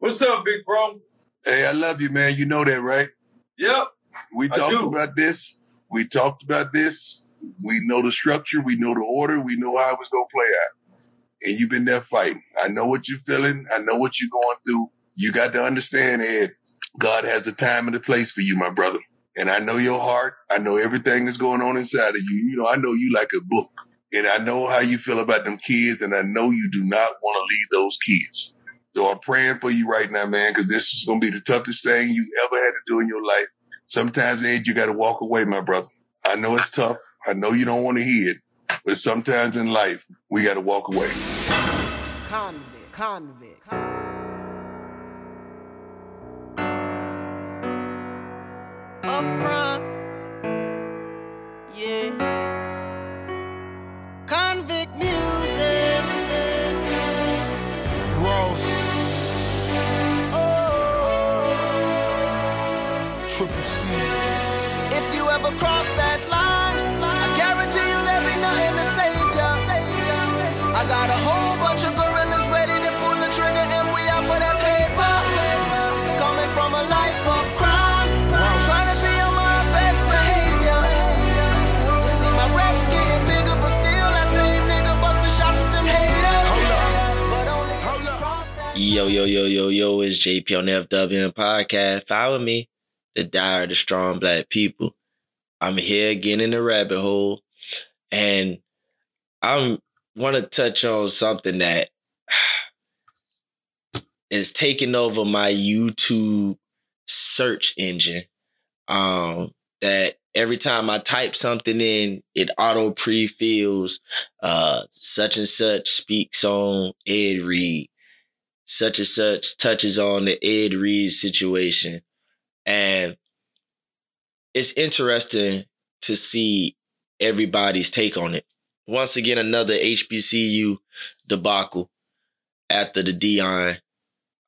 What's up, big bro? Hey, I love you, man. You know that, right? Yep. We talked about this. We talked about this. We know the structure. We know the order. We know how it was gonna play out. And you've been there fighting. I know what you're feeling. I know what you're going through. You got to understand, Ed. God has a time and a place for you, my brother. And I know your heart. I know everything that's going on inside of you. You know, I know you like a book. And I know how you feel about them kids. And I know you do not want to leave those kids. So I'm praying for you right now, man, because this is going to be the toughest thing you ever had to do in your life. Sometimes, Ed, you got to walk away, my brother. I know it's tough. I know you don't want to hear it, but sometimes in life, we got to walk away. Convict, convict, convict. Up front, Yo, yo, yo, yo, yo, it's JP on the FWN podcast. Follow me, the dire, the strong black people. I'm here again in the rabbit hole. And I'm want to touch on something that is taking over my YouTube search engine. Um, that every time I type something in, it auto pre-fills uh such and such speaks on Ed Reed such and such touches on the Ed Reed situation. And it's interesting to see everybody's take on it. Once again, another HBCU debacle after the Deion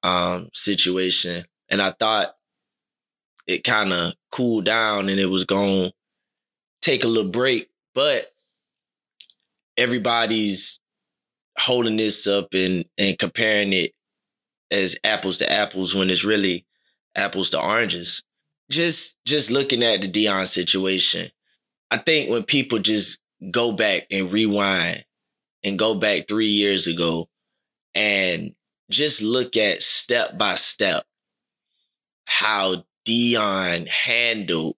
um, situation. And I thought it kind of cooled down and it was going to take a little break, but everybody's holding this up and, and comparing it as apples to apples when it's really apples to oranges. Just just looking at the Deion situation, I think when people just go back and rewind and go back three years ago and just look at step by step how Deion handled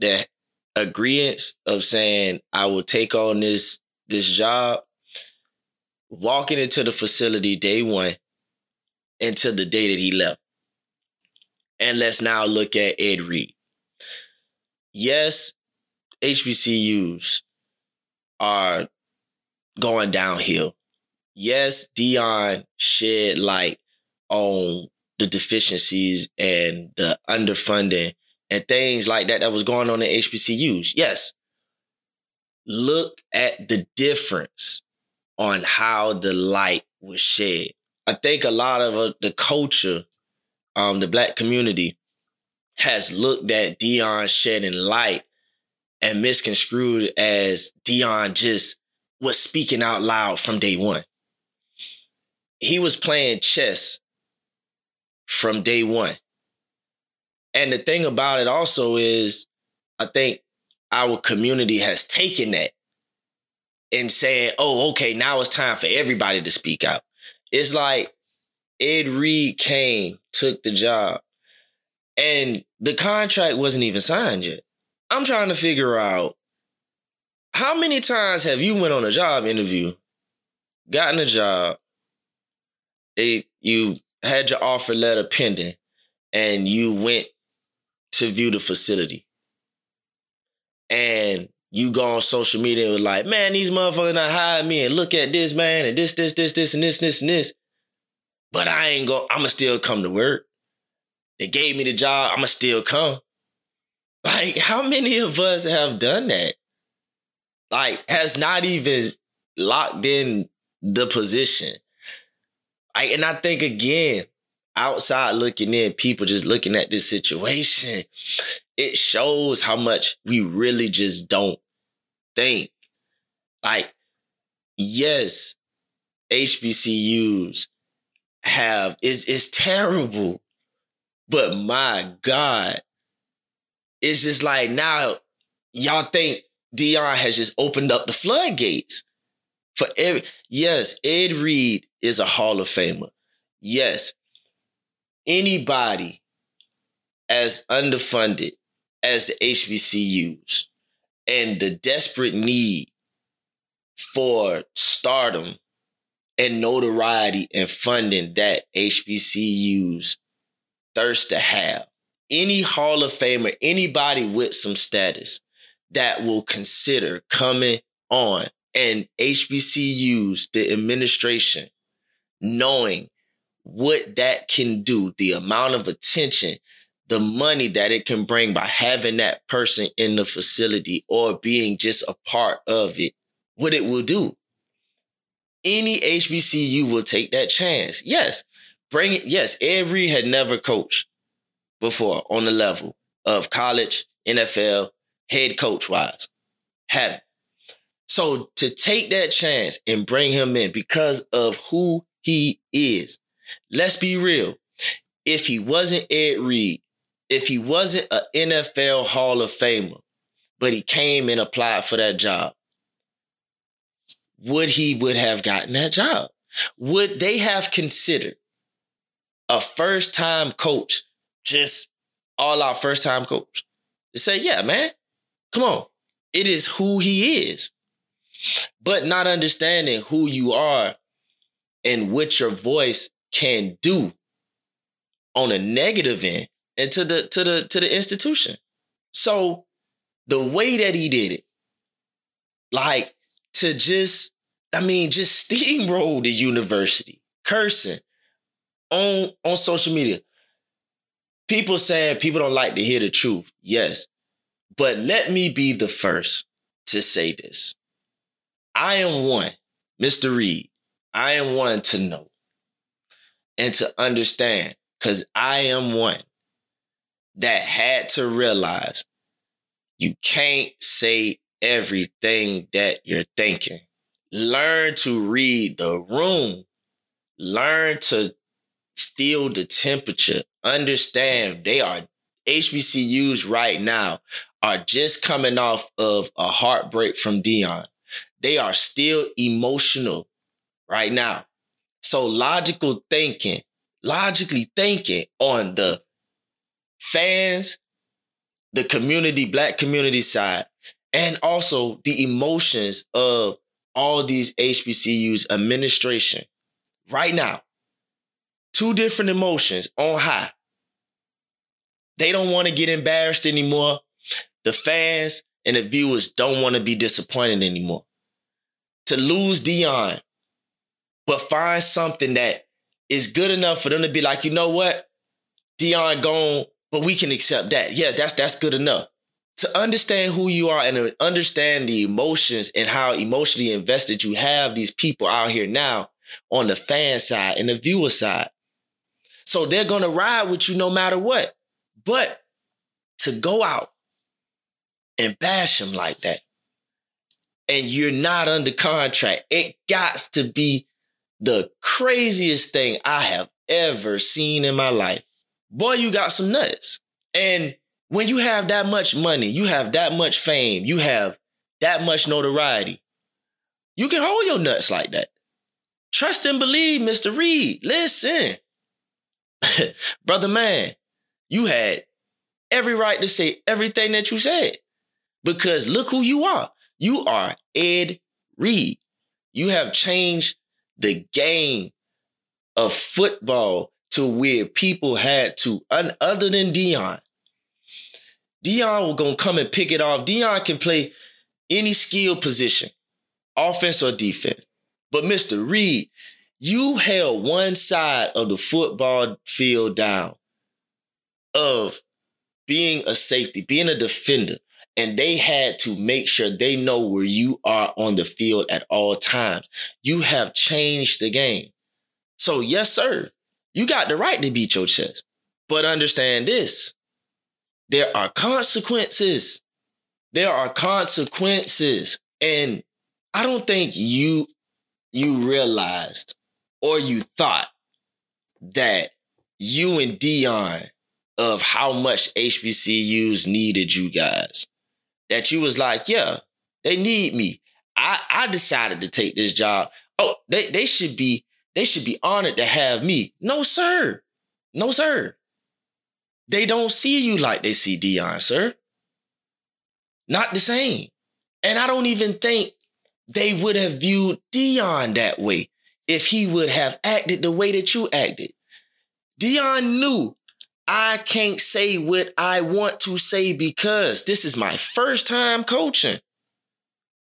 the agreements of saying, I will take on this this job, walking into the facility day one until the day that he left. And let's now look at Ed Reed. Yes, HBCUs are going downhill. Yes, Deion shed light on the deficiencies and the underfunding and things like that that was going on in HBCUs. Yes. Look at the difference on how the light was shed. I think a lot of uh, the culture, um, the black community, has looked at Deion shedding light and misconstrued as Deion just was speaking out loud from day one. He was playing chess from day one. And the thing about it also is, I think our community has taken that and said, oh, okay, now it's time for everybody to speak out. It's like Ed Reed came, took the job, and the contract wasn't even signed yet. I'm trying to figure out how many times have you went on a job interview, gotten a job, they you had your offer letter pending, and you went to view the facility. And you go on social media and was like, man, these motherfuckers not hired me and look at this, man, and this, this, this, this, and this, this, and this. But I ain't go, I'ma still come to work. They gave me the job, I'ma still come. Like, how many of us have done that? Like, has not even locked in the position. Like, and I think again, outside looking in, people just looking at this situation, it shows how much we really just don't think. Like, yes, HBCUs have is is terrible. But my God, it's just like now y'all think Deion has just opened up the floodgates for every. Yes, Ed Reed is a Hall of Famer. Yes, anybody as underfunded as the HBCUs and the desperate need for stardom and notoriety and funding that HBCUs thirst to have. Any Hall of Famer, anybody with some status that will consider coming on and HBCUs, the administration, knowing what that can do, the amount of attention, the money that it can bring by having that person in the facility or being just a part of it, what it will do. Any HBCU will take that chance. Yes. Bring it. Yes. Reed had never coached before on the level of college, NFL, head coach wise. Haven't. So to take that chance and bring him in because of who he is, let's be real. If he wasn't Ed Reed, if he wasn't an NFL Hall of Famer, but he came and applied for that job, would he would have gotten that job? Would they have considered a first time coach, just all out first time coach, to say, yeah, man, come on. It is who he is. But not understanding who you are and what your voice can do on a negative end and to the to the to the institution. So the way that he did it, like to just, I mean, just steamroll the university, cursing on on social media. People saying people don't like to hear the truth. Yes. But let me be the first to say this. I am one, Mr. Reed. I am one to know and to understand because I am one that had to realize you can't say everything that you're thinking. Learn to read the room. Learn to feel the temperature. Understand they are HBCUs right now are just coming off of a heartbreak from Deion. They are still emotional right now. So logical thinking, logically thinking on the fans, the community, black community side, and also the emotions of all these HBCUs administration right now. Two different emotions on high. They don't want to get embarrassed anymore. The fans and the viewers don't want to be disappointed anymore. To lose Deion, but find something that is good enough for them to be like, you know what? Deion gone, but we can accept that. Yeah, that's that's good enough. To understand who you are and understand the emotions and how emotionally invested you have these people out here now on the fan side and the viewer side. So they're gonna ride with you no matter what. But to go out and bash them like that, and you're not under contract, it got to be the craziest thing I have ever seen in my life boy, you got some nuts. And when you have that much money, you have that much fame, you have that much notoriety, you can hold your nuts like that. Trust and believe, Mr. Reed. Listen, brother man, you had every right to say everything that you said because look who you are. You are Ed Reed. You have changed the game of football to where people had to, other than Deion, Deion was gonna come and pick it off. Deion can play any skill position, offense or defense. But Mr. Reed, you held one side of the football field down of being a safety, being a defender, and they had to make sure they know where you are on the field at all times. You have changed the game. So, yes, sir, you got the right to beat your chest. But understand this there are consequences. There are consequences. And I don't think you you realized or you thought that you and Deion of how much HBCUs needed you guys. That you was like, yeah, they need me. I, I decided to take this job. Oh, they, they should be, they should be honored to have me. No, sir. No, sir. They don't see you like they see Deion, sir. Not the same. And I don't even think they would have viewed Deion that way if he would have acted the way that you acted. Deion knew I can't say what I want to say because this is my first time coaching.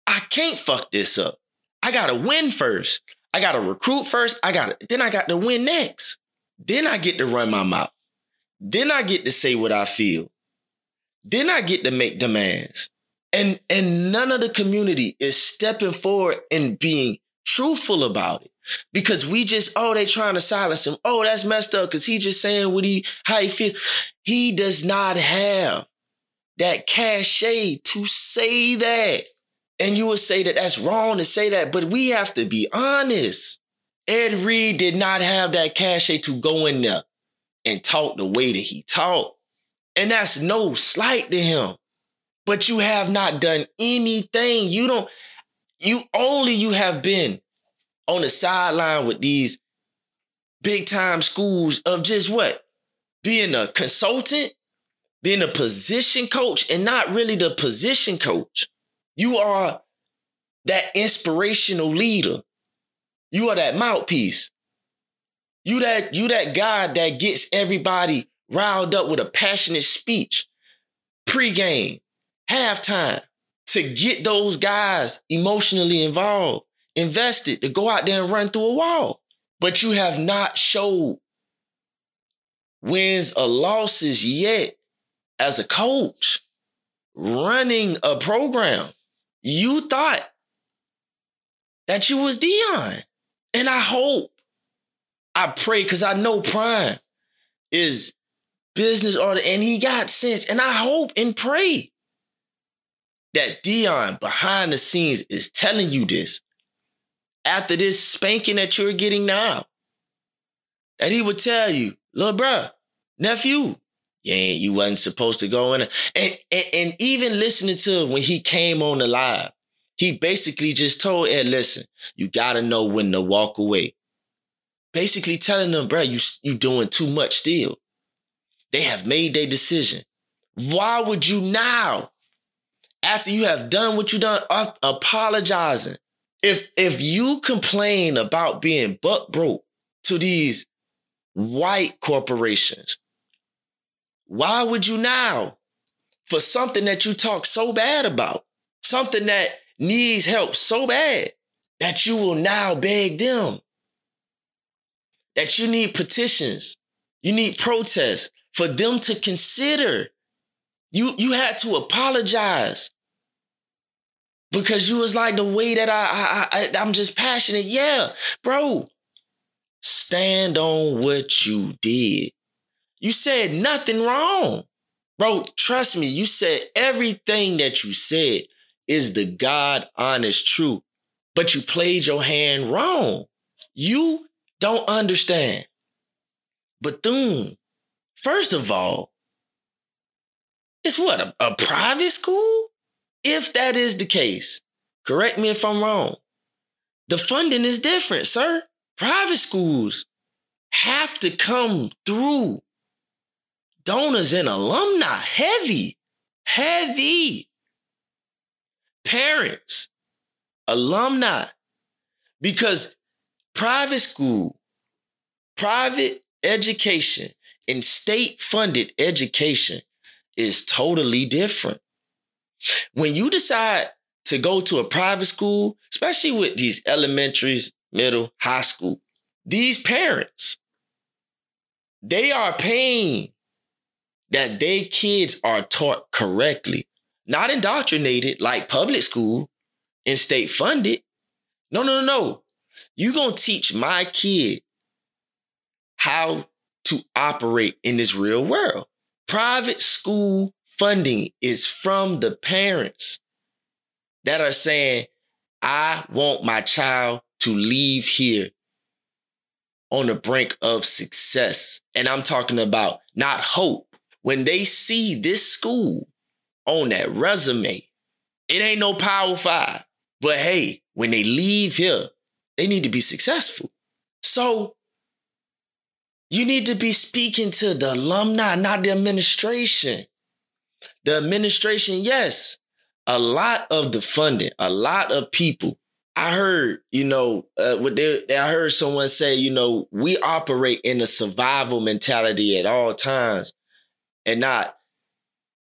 I can't fuck this up. I gotta win first. I gotta recruit first. I gotta, then I got to win next. Then I get to run my mouth. Then I get to say what I feel. Then I get to make demands. And, and none of the community is stepping forward and being truthful about it. Because we just, oh, they trying to silence him. Oh, that's messed up because he just saying what he, how he feel. He does not have that cachet to say that. And you would say that that's wrong to say that, but we have to be honest. Ed Reed did not have that cachet to go in there and talk the way that he talked. And that's no slight to him. But you have not done anything. You don't, you only you have been on the sideline with these big time schools of just what? Being a consultant, being a position coach, and not really the position coach. You are that inspirational leader. You are that mouthpiece. You that you that guy that gets everybody riled up with a passionate speech, pregame, halftime, to get those guys emotionally involved invested to go out there and run through a wall. But you have not showed wins or losses yet as a coach running a program. You thought that you was Deion. And I hope, I pray, because I know Prime is business order and he got sense. And I hope and pray that Deion behind the scenes is telling you this after this spanking that you're getting now. That he would tell you, little bruh, nephew, you ain't, you wasn't supposed to go in. And, and, and even listening to when he came on the live, he basically just told Ed, listen, you gotta know when to walk away. Basically telling them, bruh, you, you doing too much still. They have made their decision. Why would you now, after you have done what you done, apologizing, if if you complain about being buck broke to these white corporations, why would you now for something that you talk so bad about, something that needs help so bad that you will now beg them? That you need petitions, you need protests for them to consider. You, you had to apologize because you was like the way that I, I, I I'm just passionate. Yeah, bro. Stand on what you did. You said nothing wrong. Bro, trust me, you said everything that you said is the God honest truth, but you played your hand wrong. You don't understand. Bethune, first of all, it's what, a, a private school? If that is the case, correct me if I'm wrong. The funding is different, sir. Private schools have to come through donors and alumni heavy, heavy. Parents, alumni, because private school, private education, and state funded education is totally different. When you decide to go to a private school, especially with these elementaries, middle, high school, these parents, they are paying that their kids are taught correctly, not indoctrinated like public school and state funded. No, no, no, no. You're going to teach my kid how to operate in this real world. Private school funding is from the parents that are saying, I want my child to leave here on the brink of success. And I'm talking about not hope. When they see this school on that resume, it ain't no power five. But hey, when they leave here, they need to be successful. So you need to be speaking to the alumni, not the administration. The administration, yes, a lot of the funding, a lot of people. I heard, you know, uh, what they, I heard someone say, you know, we operate in a survival mentality at all times, and not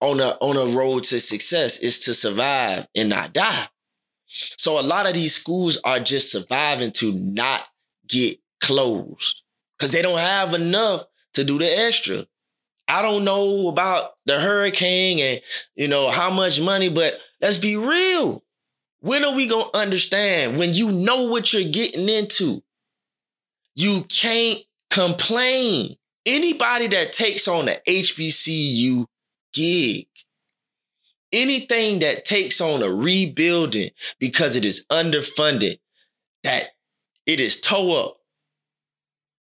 on a on a road to success. Is to survive and not die. So a lot of these schools are just surviving to not get closed because they don't have enough to do the extra. I don't know about the hurricane and you know how much money, but let's be real. When are we gonna understand when you know what you're getting into? You can't complain. Anybody that takes on an HBCU gig, anything that takes on a rebuilding because it is underfunded, that it is toe up,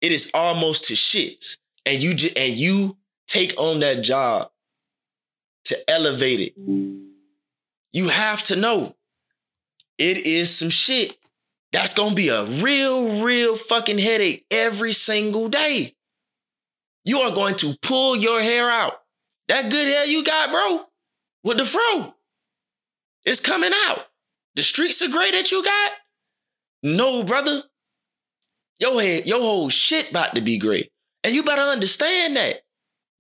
it is almost to shits, and you just and you take on that job to elevate it. You have to know it is some shit. That's gonna be a real, real fucking headache every single day. You are going to pull your hair out. That good hair you got, bro, with the fro, it's coming out. The streaks are gray that you got. No, brother. Your head, your whole shit about to be gray. And you better understand that.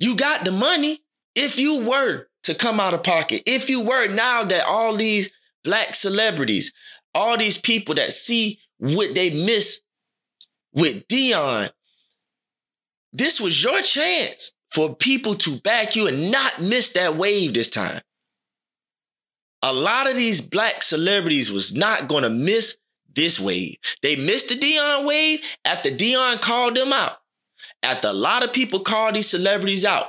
You got the money. If you were to come out of pocket, if you were now that all these black celebrities, all these people that see what they miss with Deion, this was your chance for people to back you and not miss that wave this time. A lot of these black celebrities was not gonna miss this wave. They missed the Deion wave after Deion called them out. After a lot of people called these celebrities out,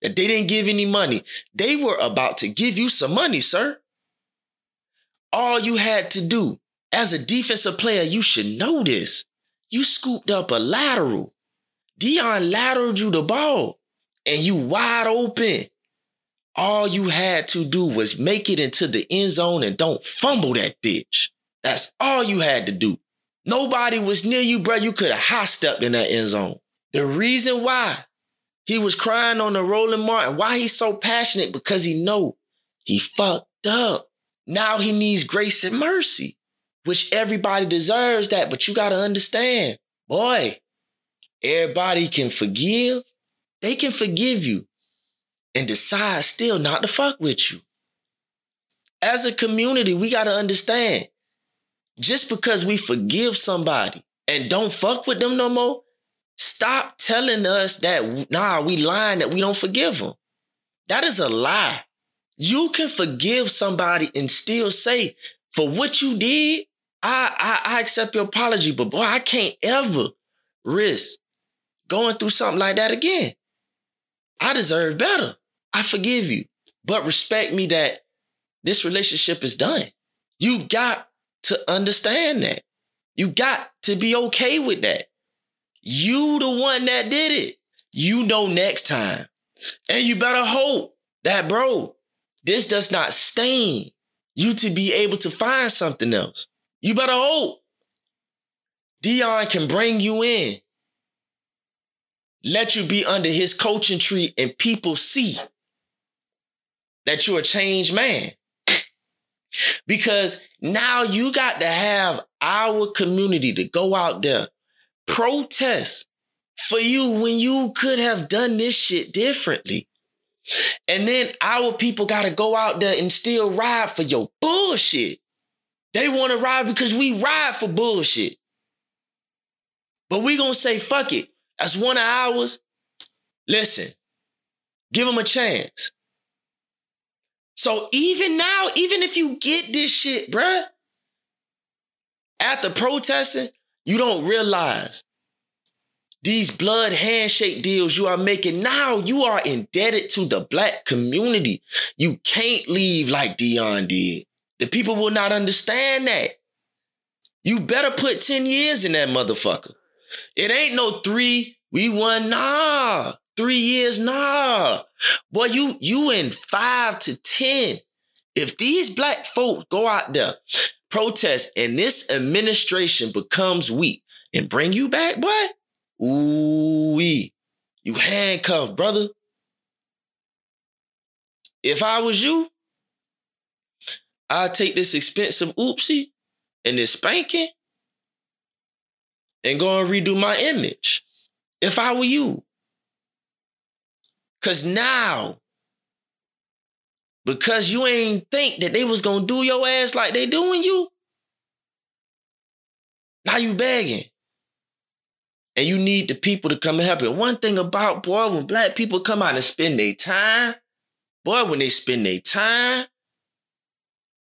that they didn't give any money. They were about to give you some money, sir. All you had to do as a defensive player, you should know this. You scooped up a lateral. Deion lateraled you the ball and you wide open. All you had to do was make it into the end zone and don't fumble that bitch. That's all you had to do. Nobody was near you, bro. You could have high stepped in that end zone. The reason why he was crying on the Roland Martin, why he's so passionate, because he know he fucked up. Now he needs grace and mercy, which everybody deserves that. But you got to understand, boy, everybody can forgive. They can forgive you and decide still not to fuck with you. As a community, we got to understand just because we forgive somebody and don't fuck with them no more, stop telling us that, nah, we lying that we don't forgive them. That is a lie. You can forgive somebody and still say, for what you did, I, I, I accept your apology, but boy, I can't ever risk going through something like that again. I deserve better. I forgive you, but respect me that this relationship is done. You got to understand that. You got to be okay with that. You the one that did it. You know next time. And you better hope that, bro, this does not stain you to be able to find something else. You better hope Deion can bring you in, let you be under his coaching tree, and people see that you're a changed man. Because now you got to have our community to go out there, protest for you when you could have done this shit differently. And then our people got to go out there and still ride for your bullshit. They want to ride because we ride for bullshit. But we going to say, fuck it. That's one of ours. Listen, give them a chance. So even now, even if you get this shit, bruh, after protesting, you don't realize these blood handshake deals you are making now, you are indebted to the black community. You can't leave like Deion did. The people will not understand that. You better put 10 years in that motherfucker. It ain't no three, we won, nah. Three years, nah. Boy, you you in five to ten. If these black folks go out there, protest, and this administration becomes weak and bring you back, boy, ooh we you handcuffed, brother. If I was you, I'd take this expensive oopsie and this spanking and go and redo my image. If I were you. Cause now, because you ain't think that they was gonna do your ass like they doing you, now you begging. And you need the people to come and help you. One thing about, boy, when black people come out and spend their time, boy, when they spend their time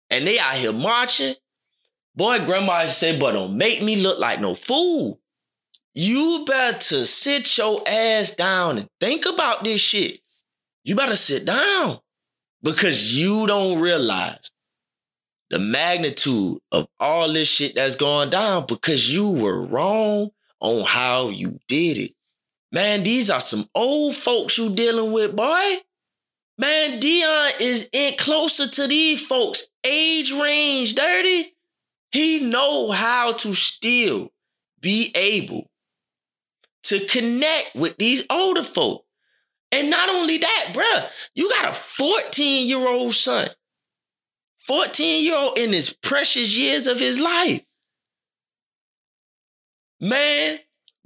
and they out here marching, boy, grandma say, boy, don't make me look like no fool. You better sit your ass down and think about this shit. You better sit down because you don't realize the magnitude of all this shit that's going down because you were wrong on how you did it. Man, these are some old folks you dealing with, boy. Man, Deion is in closer to these folks' age range, dirty. He know how to still be able to connect with these older folk. And not only that, bruh, you got a 14 year old son, 14 year old in his precious years of his life. Man,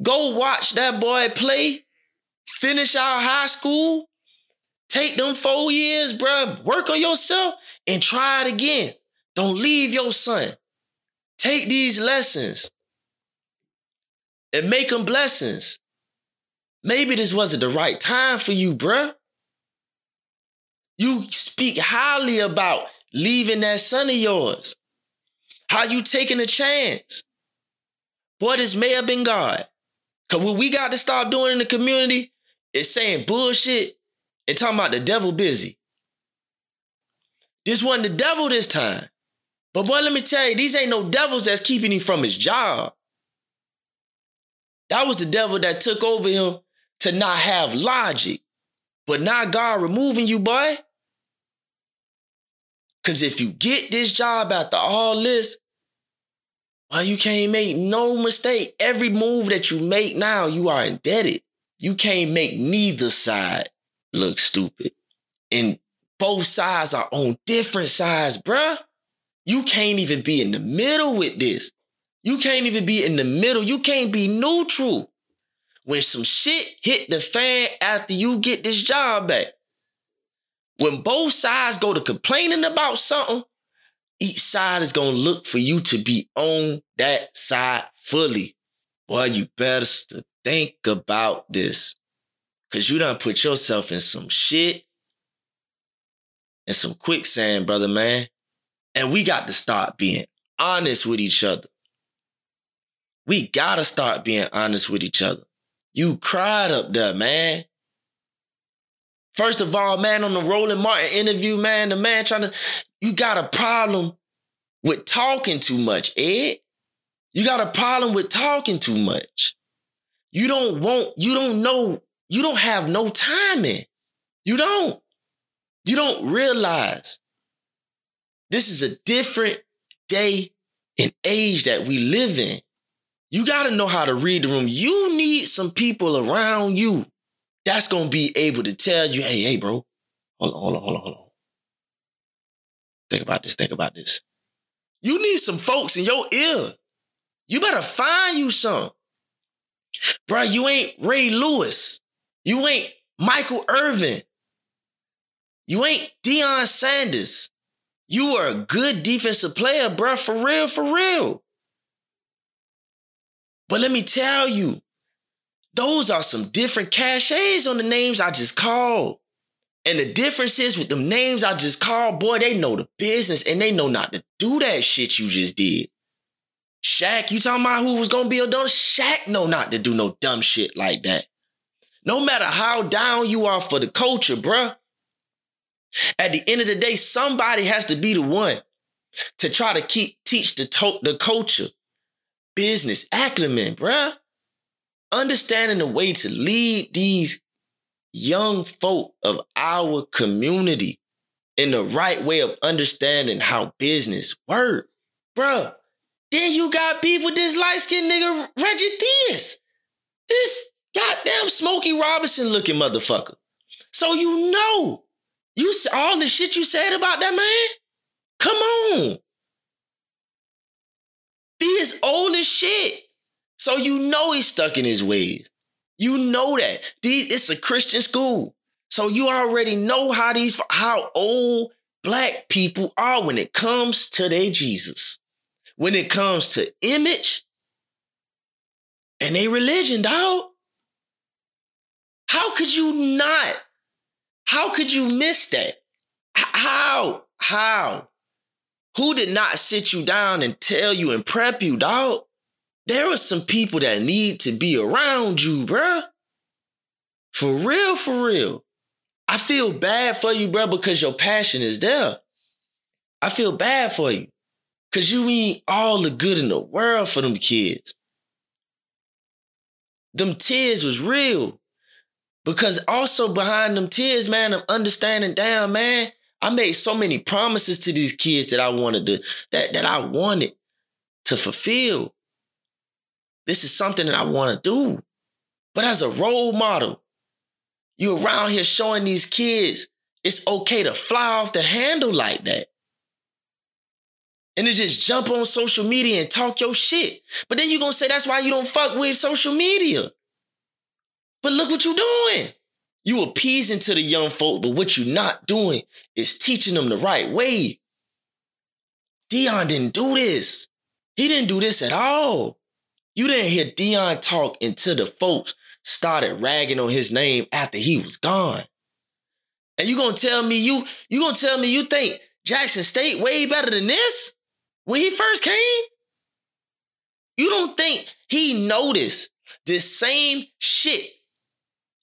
go watch that boy play, finish out high school, take them four years, bruh, work on yourself and try it again. Don't leave your son. Take these lessons and make them blessings. Maybe this wasn't the right time for you, bruh. You speak highly about leaving that son of yours. How you taking a chance? Boy, this may have been God. Cause what we got to stop doing in the community is saying bullshit and talking about the devil busy. This wasn't the devil this time. But boy, let me tell you, these ain't no devils that's keeping him from his job. That was the devil that took over him to not have logic. But now God removing you, boy. Cause if you get this job after all this, well, you can't make no mistake. Every move that you make now, you are indebted. You can't make neither side look stupid. And both sides are on different sides, bruh. You can't even be in the middle with this. You can't even be in the middle. You can't be neutral. When some shit hit the fan after you get this job back, when both sides go to complaining about something, each side is gonna look for you to be on that side fully. Boy, you better think about this. Cause you done put yourself in some shit and some quicksand, brother, man. And we got to start being honest with each other. We gotta start being honest with each other. You cried up there, man. First of all, man, on the Roland Martin interview, man, the man trying to, you got a problem with talking too much, Ed. You got a problem with talking too much. You don't want, you don't know, you don't have no timing. You don't. You don't realize this is a different day and age that we live in. You got to know how to read the room. You need some people around you that's going to be able to tell you, hey, hey, bro, hold on, hold on, hold on, hold on. Think about this, think about this. You need some folks in your ear. You better find you some. Bro, you ain't Ray Lewis. You ain't Michael Irvin. You ain't Deion Sanders. You are a good defensive player, bro, for real, for real. But let me tell you, those are some different cachets on the names I just called. And the difference is with them names I just called, boy, they know the business and they know not to do that shit you just did. Shaq, you talking about who was gonna be a dumb? Shaq know not to do no dumb shit like that. No matter how down you are for the culture, bruh. At the end of the day, somebody has to be the one to try to keep teach the to- the culture business acumen, bruh. understanding the way to lead these young folk of our community in the right way of understanding how business work, bruh. Then you got beef with this light skinned nigga Reggie Theus. This goddamn Smokey Robinson looking motherfucker. So you know, you all the shit you said about that man. Come on. He is old as shit. So you know he's stuck in his ways. You know that. It's a Christian school. So you already know how these how old black people are when it comes to their Jesus. When it comes to image and a religion, dog. How could you not? How could you miss that? How? How? Who did not sit you down and tell you and prep you, dog? There are some people that need to be around you, bruh. For real, for real. I feel bad for you, bruh, because your passion is there. I feel bad for you. Cause you mean all the good in the world for them kids. Them tears was real. Because also behind them tears, man, I'm understanding, damn, man, I made so many promises to these kids that I wanted to, that, that I wanted to fulfill. This is something that I want to do. But as a role model, you around here showing these kids it's okay to fly off the handle like that. And to just jump on social media and talk your shit. But then you're gonna say that's why you don't fuck with social media. But look what you're doing. You appeasing to the young folk, but what you're not doing is teaching them the right way. Deion didn't do this. He didn't do this at all. You didn't hear Deion talk until the folks started ragging on his name after he was gone. And you gonna tell me you you gonna tell me you think Jackson State way better than this when he first came? You don't think he noticed this same shit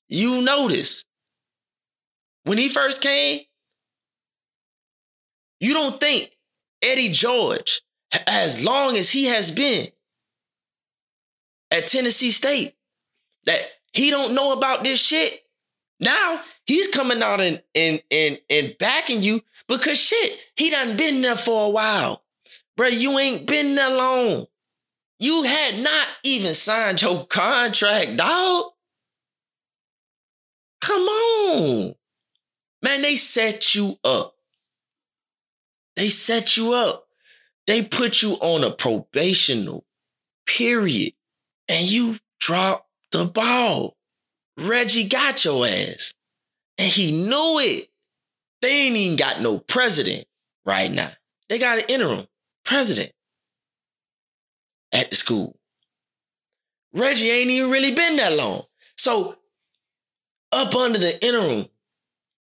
you notice when he first came, you don't think Eddie George, as long as he has been at Tennessee State, that he don't know about this shit. Now he's coming out and and and and backing you because shit, he done been there for a while. Bro, you ain't been there long. You had not even signed your contract, dog. Come on. Man, they set you up. They set you up. They put you on a probational period and you drop the ball. Reggie got your ass and he knew it. They ain't even got no president right now. They got an interim president at the school. Reggie ain't even really been that long. So up under the interim,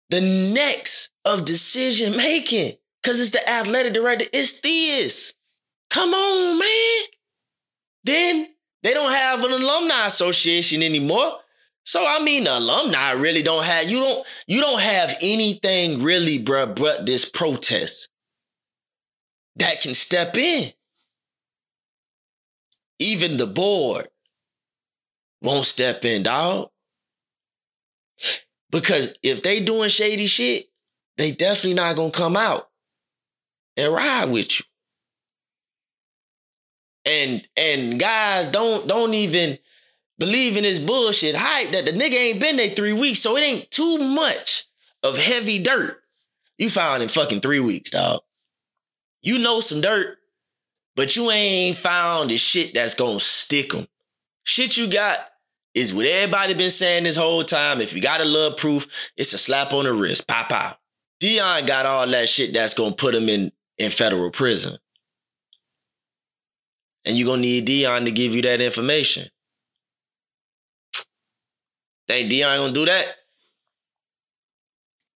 the next of decision making, because it's the athletic director, it's this. Come on, man. Then they don't have an alumni association anymore. So I mean, the alumni really don't have you don't you don't have anything really, bruh, but this protest that can step in. Even the board won't step in, dog. Because if they doing shady shit, they definitely not gonna come out and ride with you. And and guys don't don't even believe in this bullshit hype that the nigga ain't been there three weeks, so it ain't too much of heavy dirt you found in fucking three weeks, dog. You know some dirt, but you ain't found the shit that's gonna stick them. Shit you got is what everybody been saying this whole time. If you got a love proof, it's a slap on the wrist. Pop out. Deion got all that shit that's gonna put him in, in federal prison. And you're gonna need Deion to give you that information. Think Deion gonna do that?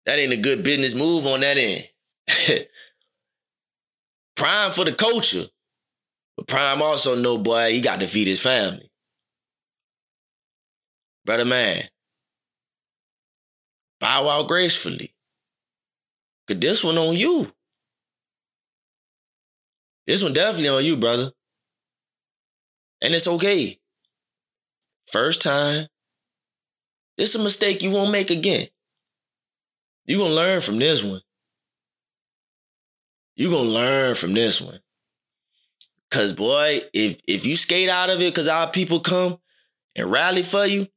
That ain't a good business move on that end. Prime for the culture. But Prime also know, boy, he got to feed his family. Brother man, bow out gracefully. Cause this one on you. This one definitely on you, brother. And it's okay. First time. This a mistake you won't make again. you gonna learn from this one. You're gonna learn from this one. Cause boy, if if you skate out of it cause our people come and rally for you,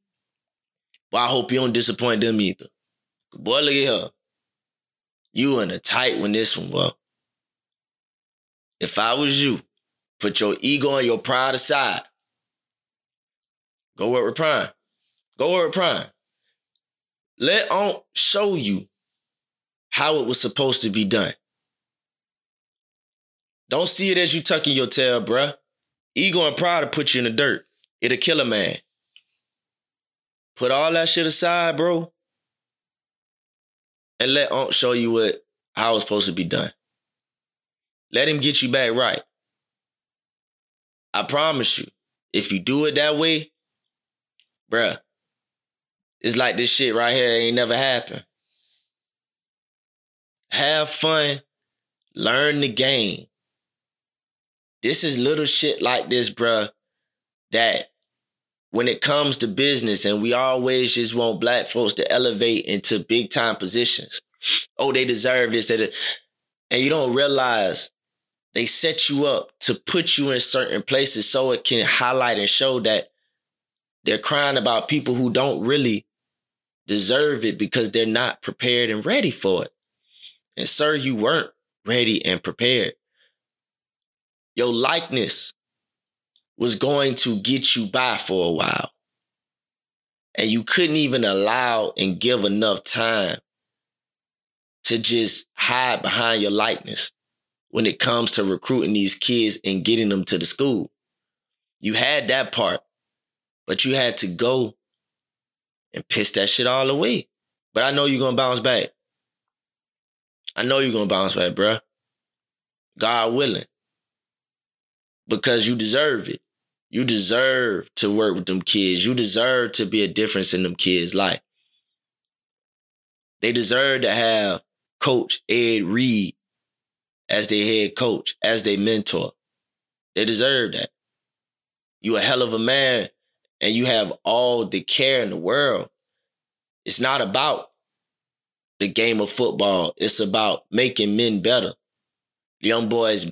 well, I hope you don't disappoint them either. Boy, look at her. You in a tight one this one, bro. If I was you, put your ego and your pride aside. Go work with Prime. Go work with Prime. Let Unc show you how it was supposed to be done. Don't see it as you tucking your tail, bruh. Ego and pride will put you in the dirt. It'll kill a man. Put all that shit aside, bro. And let Unc show you what how it's supposed to be done. Let him get you back right. I promise you, if you do it that way, bruh, it's like this shit right here ain't never happened. Have fun, learn the game. This is little shit like this, bruh, that when it comes to business and we always just want black folks to elevate into big time positions. Oh, they deserve this. That, and you don't realize they set you up to put you in certain places so it can highlight and show that they're crying about people who don't really deserve it because they're not prepared and ready for it. And sir, you weren't ready and prepared. Your likeness was going to get you by for a while. And you couldn't even allow and give enough time to just hide behind your likeness when it comes to recruiting these kids and getting them to the school. You had that part, but you had to go and piss that shit all away. But I know you're gonna bounce back. I know you're gonna bounce back, bruh. God willing because you deserve it. You deserve to work with them kids. You deserve to be a difference in them kids' life. They deserve to have Coach Ed Reed as their head coach, as their mentor. They deserve that. You a hell of a man and you have all the care in the world. It's not about the game of football. It's about making men better. Young boys,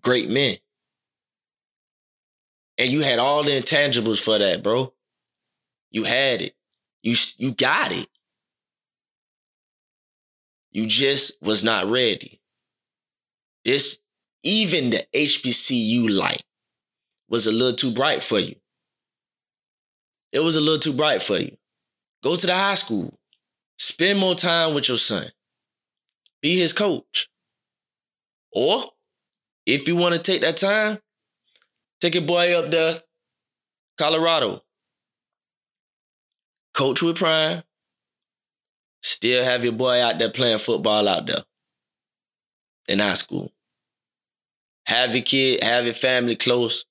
great men. And you had all the intangibles for that, bro. You had it. You you got it. You just was not ready. This even the HBCU light was a little too bright for you. It was a little too bright for you. Go to the high school. Spend more time with your son. Be his coach. Or if you want to take that time, Take your boy up there, Colorado. Coach with Prime. Still have your boy out there playing football out there in high school. Have your kid, have your family close.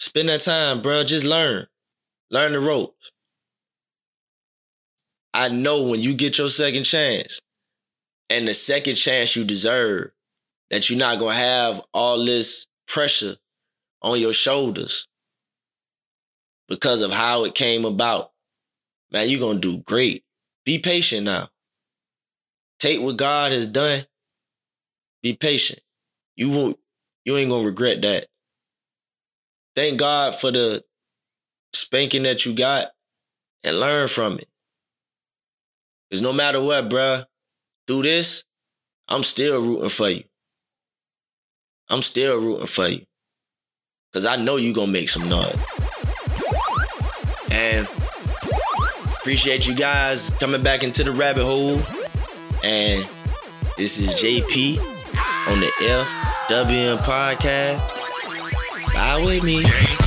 Spend that time, bro. Just learn. Learn the ropes. I know when you get your second chance and the second chance you deserve, that you're not gonna have all this pressure on your shoulders because of how it came about. Man, you're going to do great. Be patient now. Take what God has done. Be patient. You won't, you ain't going to regret that. Thank God for the spanking that you got and learn from it. Because no matter what, bruh, through this, I'm still rooting for you. I'm still rooting for you. Cause I know you gonna make some noise. And appreciate you guys coming back into the rabbit hole. And this is JP on the FWM podcast. Fly with me.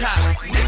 Heat